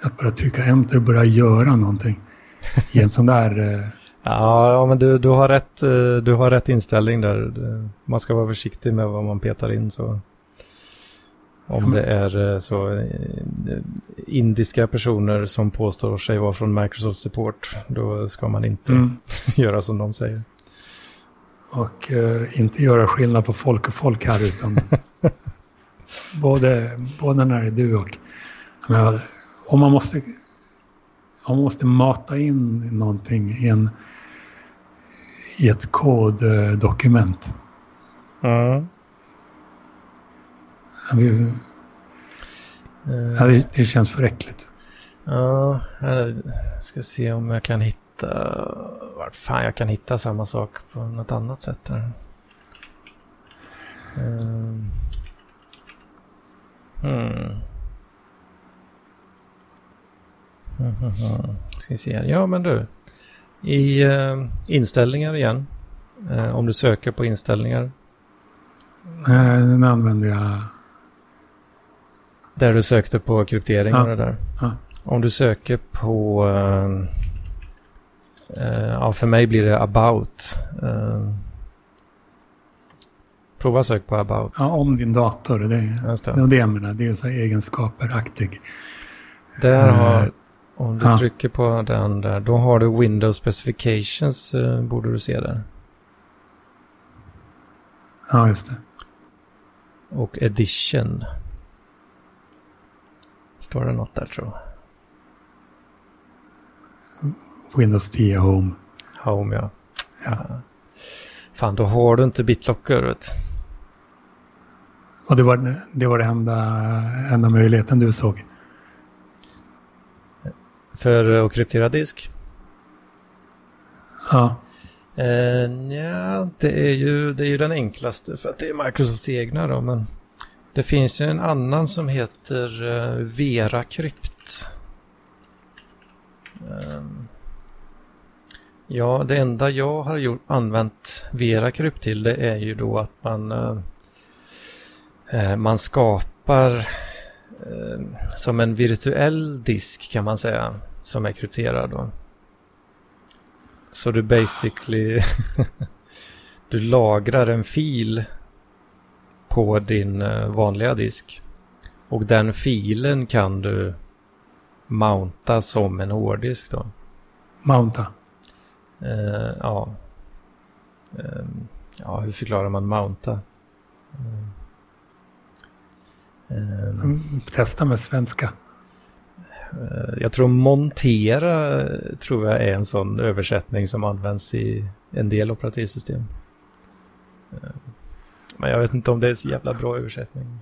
Att bara trycka enter och börja göra någonting. I en sån där... Eh... ja, ja, men du, du, har rätt, eh, du har rätt inställning där. Man ska vara försiktig med vad man petar in. så... Om det är eh, så eh, indiska personer som påstår sig vara från Microsoft Support, då ska man inte mm. göra som de säger. Och uh, inte göra skillnad på folk och folk här utan både, både när det är du och... Men, om man måste, om man måste mata in någonting i, en, i ett koddokument. Mm. Vi, ja, det, det, känns för äckligt. Ja, jag ska se om jag kan hitta vart fan jag kan hitta samma sak på något annat sätt. Här. Um. Hmm. Ska vi se här. Ja men du. I uh, inställningar igen. Uh, om du söker på inställningar. Nej, den använder jag. Där du sökte på kryptering ja. och det där. Ja. om du söker på... Uh, uh, ja, för mig blir det about. Uh, prova sök på about. Ja, om din dator. Det, det. det är det jag menar. Det är så här egenskaper-aktig. Där har... Om du trycker på den där, då har du Windows Specifications, borde du se där. Ja, just det. Och Edition. Står det något där tror jag. Windows 10 Home. Home ja. ja. Fan, då har du inte BitLocker. Vet. Och det var, det var det enda, enda möjligheten du såg? För att kryptera disk? Ja. Eh, ja, det är, ju, det är ju den enklaste för att det är Microsofts egna då, men det finns ju en annan som heter uh, VeraCrypt. Um, ja, det enda jag har gjort, använt VeraCrypt till det är ju då att man, uh, uh, man skapar ehm, som en virtuell disk kan man säga som är krypterad. Då. Så du basically du lagrar en fil på din eh, vanliga disk. Och den filen kan du mounta som en hårddisk då. Mounta? Uh, ja. Uh, ja, hur förklarar man mounta? Uh, Testa med svenska. Jag tror montera tror jag är en sån översättning som används i en del operativsystem. Men jag vet inte om det är så jävla bra översättning.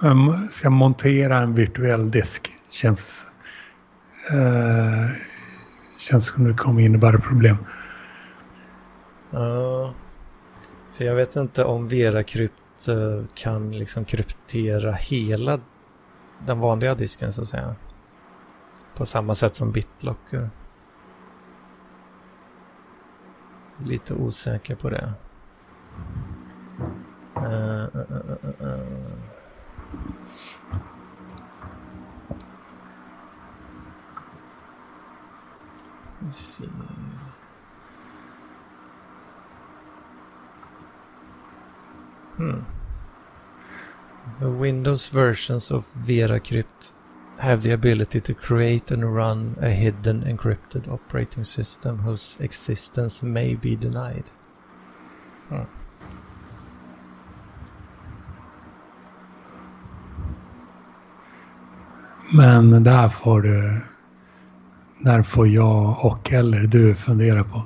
Um, ska montera en virtuell disk känns, uh, känns som det kommer innebära problem. Ja, för jag vet inte om VeraCrypt uh, kan liksom kryptera hela den vanliga disken så att säga. På samma sätt som BitLocker. Lite osäker på det. Uh, uh, uh, Let's see. Hmm. The Windows versions of VeraCrypt have the ability to create and run a hidden encrypted operating system whose existence may be denied. Hmm. Men där får du, där får jag och eller du fundera på.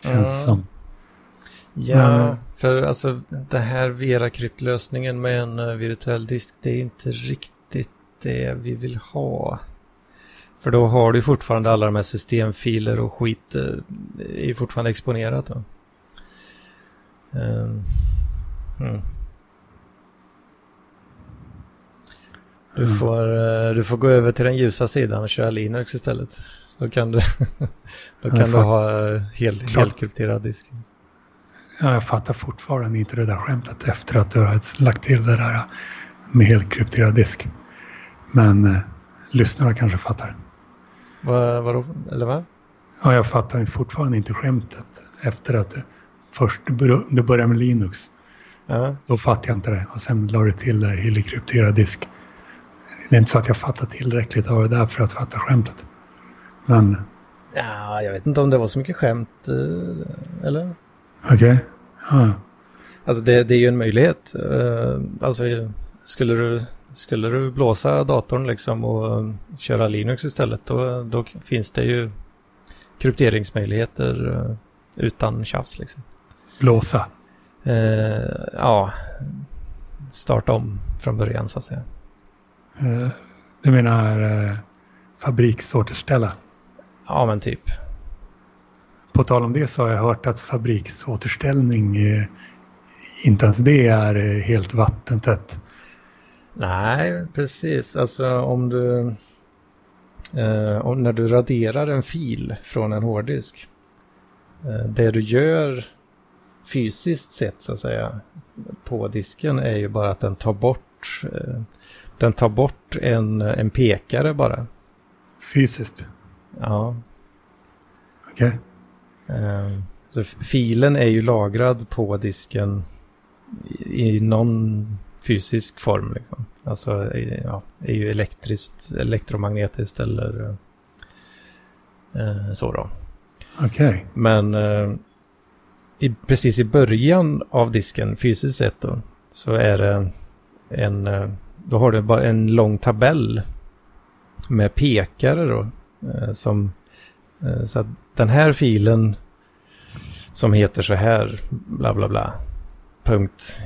Känns mm. som. Ja, Men, för alltså det här VeraCrypt-lösningen med en uh, virtuell disk, det är inte riktigt det vi vill ha. För då har du fortfarande alla de här systemfiler och skit uh, är fortfarande exponerat. Då. Um, Du, mm. får, uh, du får gå över till den ljusa sidan och köra Linux istället. Då kan du, då kan du ha uh, hel, helkrypterad disk. Ja, jag fattar fortfarande inte det där skämtet efter att du har lagt till det där med helkrypterad disk. Men eh, lyssnarna kanske fattar. Va, vadå? Eller vad? Ja, jag fattar fortfarande inte skämtet efter att du först du började med Linux. Ja. Då fattar jag inte det. Och sen la du till helkrypterad disk. Det är inte så att jag fattar tillräckligt av det där för att fatta skämtet. Men... Ja, jag vet inte om det var så mycket skämt, eh, eller? Okej. Okay. Ja. Alltså det, det, är ju en möjlighet. Eh, alltså skulle du, skulle du blåsa datorn liksom och köra Linux istället då, då finns det ju krypteringsmöjligheter eh, utan tjafs liksom. Blåsa? Eh, ja, starta om från början så att säga. Eh, du menar eh, fabriksåterställa? Ja, men typ. På tal om det så har jag hört att fabriksåterställning eh, inte ens det är helt vattentätt. Nej, precis. Alltså om du... Eh, om när du raderar en fil från en hårddisk. Eh, det du gör fysiskt sett så att säga på disken är ju bara att den tar bort eh, den tar bort en, en pekare bara. Fysiskt? Ja. Okej. Okay. Eh, så filen är ju lagrad på disken i, i någon fysisk form. Liksom. Alltså ja, är ju elektriskt, elektromagnetiskt eller eh, så då. Okej. Okay. Men eh, i, precis i början av disken, fysiskt sett då, så är det en, eh, då har du bara en lång tabell med pekare då. Eh, som, eh, så att den här filen som heter så här, bla bla bla,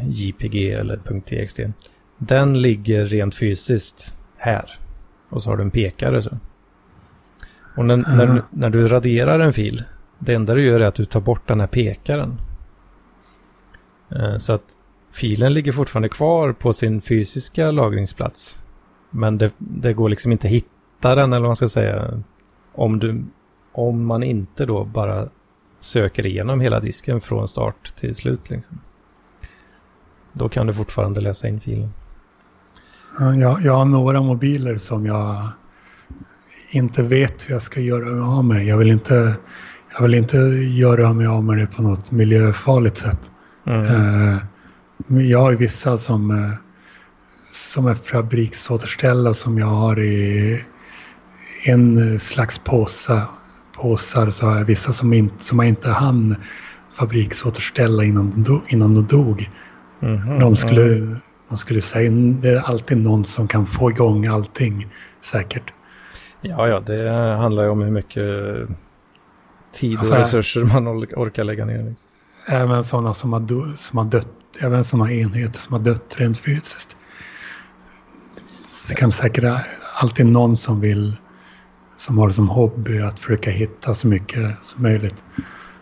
.jpg eller .txt. Den ligger rent fysiskt här. Och så har du en pekare så. Och när, mm. när, när, du raderar en fil, det enda du gör är att du tar bort den här pekaren. Så att filen ligger fortfarande kvar på sin fysiska lagringsplats. Men det, det går liksom inte att hitta den eller vad man ska säga. Om, du, om man inte då bara söker igenom hela disken från start till slut. Liksom. Då kan du fortfarande läsa in filen. Jag, jag har några mobiler som jag inte vet hur jag ska göra mig av med. Jag vill inte, jag vill inte göra mig av med det på något miljöfarligt sätt. Mm. Uh, jag har ju vissa som, eh, som är fabriksåterställda som jag har i en slags påse, påsar. Så har jag vissa som, inte, som jag inte hann fabriksåterställa innan de, innan de dog. Mm -hmm. de, skulle, de skulle säga det är alltid någon som kan få igång allting säkert. Ja, ja, det handlar ju om hur mycket tid och alltså, resurser man orkar lägga ner. Liksom. Även sådana som har, som har dött även sådana enheter som har dött rent fysiskt. Det kan säkert alltid någon som vill, som har det som hobby att försöka hitta så mycket som möjligt.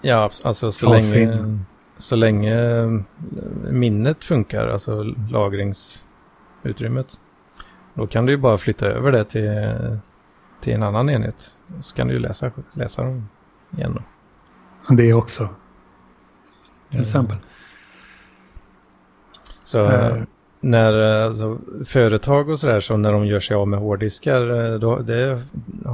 Ja, alltså så länge, så länge minnet funkar, alltså lagringsutrymmet. Då kan du ju bara flytta över det till, till en annan enhet. Så kan du ju läsa, läsa dem igen då. Det också. Till mm. exempel. Så mm. när alltså, företag och sådär, så när de gör sig av med hårddiskar, då, det,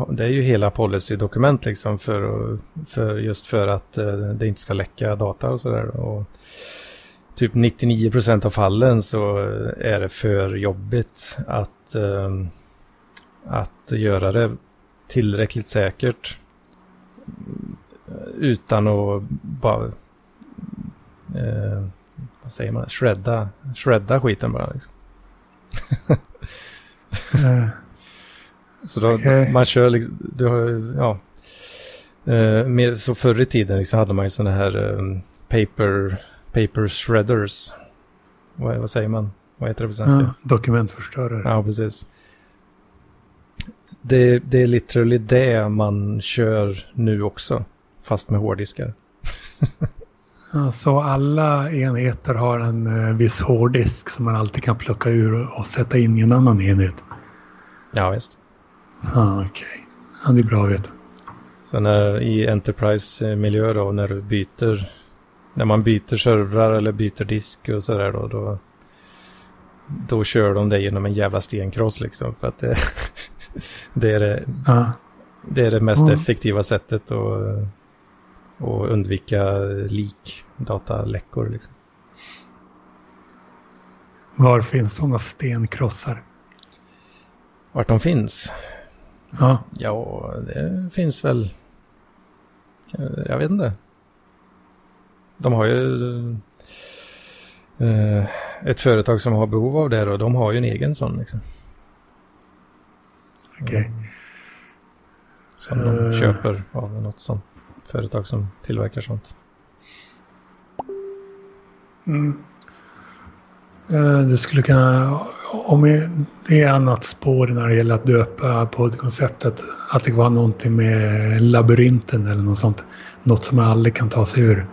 det är ju hela policydokument liksom för, för just för att det inte ska läcka data och sådär. Typ 99 procent av fallen så är det för jobbigt att, att göra det tillräckligt säkert utan att bara vad säger man, shredda, shredda skiten bara. Liksom. uh, så då, okay. man kör liksom, du har, ja. Uh, med, så förr i tiden liksom hade man ju sådana här um, paper, paper shredders. Vad, vad, säger man? Vad heter det på svenska? Ja, dokumentförstörare. Ja, precis. Det, det är literally det man kör nu också, fast med hårddiskar. Så alla enheter har en eh, viss hårddisk som man alltid kan plocka ur och sätta in i en annan enhet. Ja, visst. Ah, Okej, okay. ja, det är bra att veta. Så när, i Enterprise-miljö då, när du byter, när man byter servrar eller byter disk och sådär då, då, då kör de det genom en jävla stenkross liksom. För att det, det är det, ah. det är det mest mm. effektiva sättet att och undvika lik, dataläckor. Liksom. Var finns sådana stenkrossar? Vart de finns? Ja. Ja, det finns väl. Jag vet inte. De har ju eh, ett företag som har behov av det och de har ju en egen sån. Liksom. Okej. Okay. Som de uh... köper av något sånt företag som tillverkar sånt. Mm. Eh, det skulle kunna, om det är annat spår när det gäller att döpa poddkonceptet, att det var någonting med labyrinten eller något sånt. Något som man aldrig kan ta sig ur.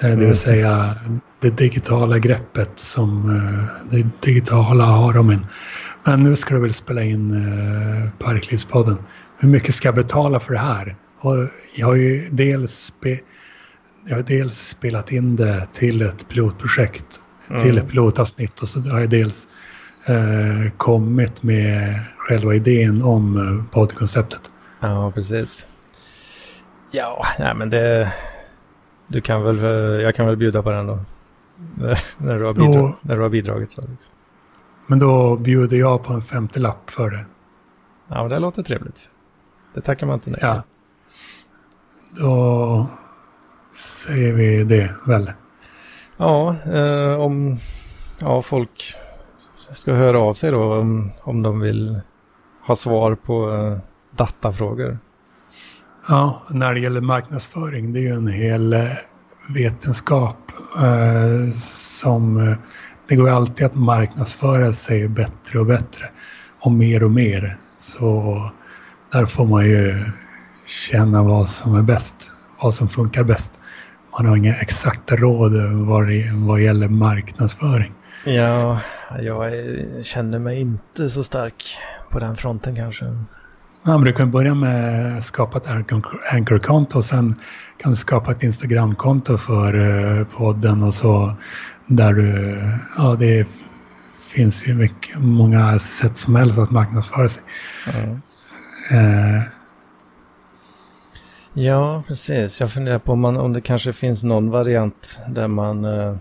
Eh, det vill mm. säga det digitala greppet som eh, det digitala har om en. Men nu ska du väl spela in Parklivspodden. Hur mycket ska jag betala för det här? Och jag har ju dels, spe, jag har dels spelat in det till ett pilotprojekt, mm. till ett pilotavsnitt och så har jag dels eh, kommit med själva idén om eh, poddkonceptet. Ja, precis. Ja, nej men det... Du kan väl, jag kan väl bjuda på den då. när, du har bidra, då, när du har bidragit så. Liksom. Men då bjuder jag på en 50-lapp för det. Ja, men det låter trevligt. Det tackar man inte nej Ja. Då säger vi det väl. Ja, eh, om ja, folk ska höra av sig då om, om de vill ha svar på eh, datafrågor. Ja, när det gäller marknadsföring, det är ju en hel eh, vetenskap eh, som eh, det går alltid att marknadsföra sig bättre och bättre och mer och mer. Så där får man ju känna vad som är bäst, vad som funkar bäst. Man har inga exakta råd vad, det, vad gäller marknadsföring. Ja, jag känner mig inte så stark på den fronten kanske. Ja, men du kan börja med att skapa ett Anchor-konto och sen kan du skapa ett Instagram-konto för uh, podden och så där du, ja det finns ju mycket, många sätt som helst att marknadsföra sig. Mm. Uh, ja, precis. Jag funderar på om, man, om det kanske finns någon variant där man, uh,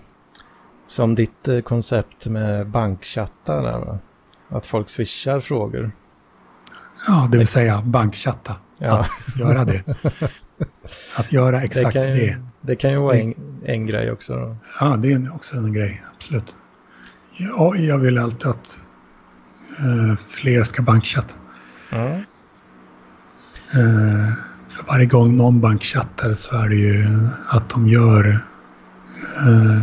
som ditt koncept med bankchattar där? Att folk swishar frågor. Ja, det vill säga bankchatta. Ja. Att göra det. Att göra exakt det. Kan ju, det. det kan ju vara en, en grej också. Då. Ja, det är också en grej, absolut. Ja, jag vill alltid att uh, fler ska bankchatta. Mm. Uh, för varje gång någon bankchattar så är det ju att de gör, uh,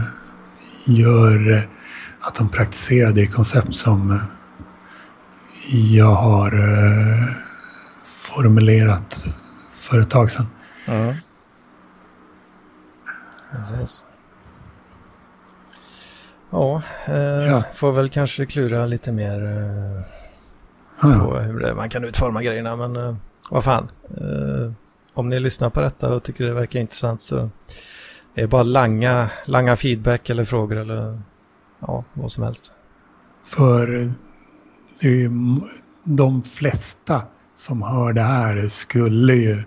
gör att de praktiserar det koncept som jag har eh, formulerat för ett tag sedan. Mm. Precis. Ja, eh, ja, får väl kanske klura lite mer eh, ja. på hur det, man kan utforma grejerna. Men eh, vad fan, eh, om ni lyssnar på detta och tycker det verkar intressant så är det bara langa, langa feedback eller frågor eller ja, vad som helst. För det är ju de flesta som hör det här skulle ju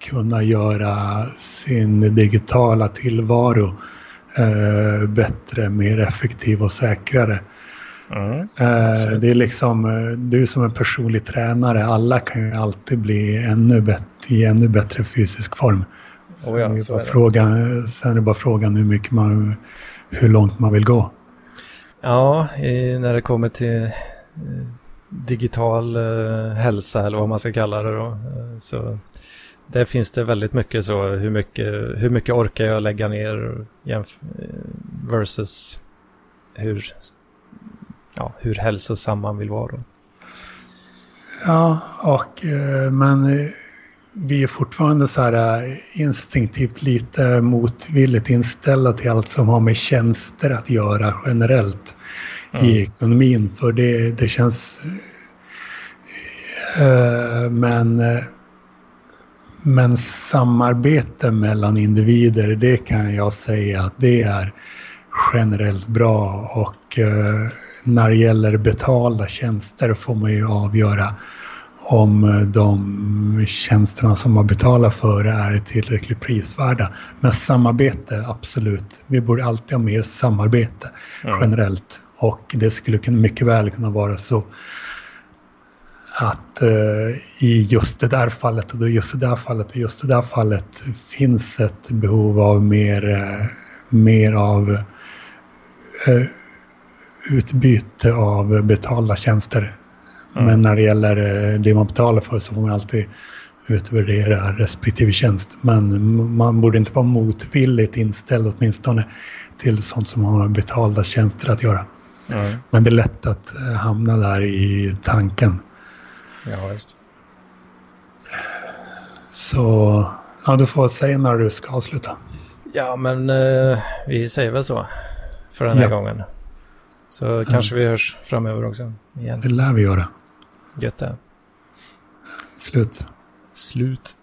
kunna göra sin digitala tillvaro eh, bättre, mer effektiv och säkrare. Mm. Eh, det är liksom, eh, du som en personlig tränare, alla kan ju alltid bli ännu bättre, i ännu bättre fysisk form. Sen, oh ja, är bara frågan, sen är det bara frågan hur mycket man, hur långt man vill gå. Ja, i, när det kommer till digital eh, hälsa eller vad man ska kalla det då. Eh, så där finns det väldigt mycket så hur mycket, hur mycket orkar jag lägga ner eh, versus hur, ja, hur hälsosam man vill vara. Då. Ja, och men vi är fortfarande så här instinktivt lite motvilligt inställda till allt som har med tjänster att göra generellt mm. i ekonomin. För det, det känns... Uh, men, men samarbete mellan individer, det kan jag säga att det är generellt bra. Och uh, när det gäller betalda tjänster får man ju avgöra om de tjänsterna som man betalar för är tillräckligt prisvärda. Men samarbete, absolut. Vi borde alltid ha mer samarbete mm. generellt. Och det skulle mycket väl kunna vara så att uh, i just det där fallet och just det där fallet och just det där fallet finns ett behov av mer, uh, mer av uh, utbyte av betalda tjänster. Mm. Men när det gäller det man betalar för så får man alltid utvärdera respektive tjänst. Men man borde inte vara motvilligt inställd åtminstone till sånt som har med betalda tjänster att göra. Mm. Men det är lätt att eh, hamna där i tanken. Ja, just Så ja, du får säga när du ska avsluta. Ja, men eh, vi säger väl så för den här ja. gången. Så kanske vi hörs framöver också. Igen. Det lär vi göra. Gött det. Slut. Slut.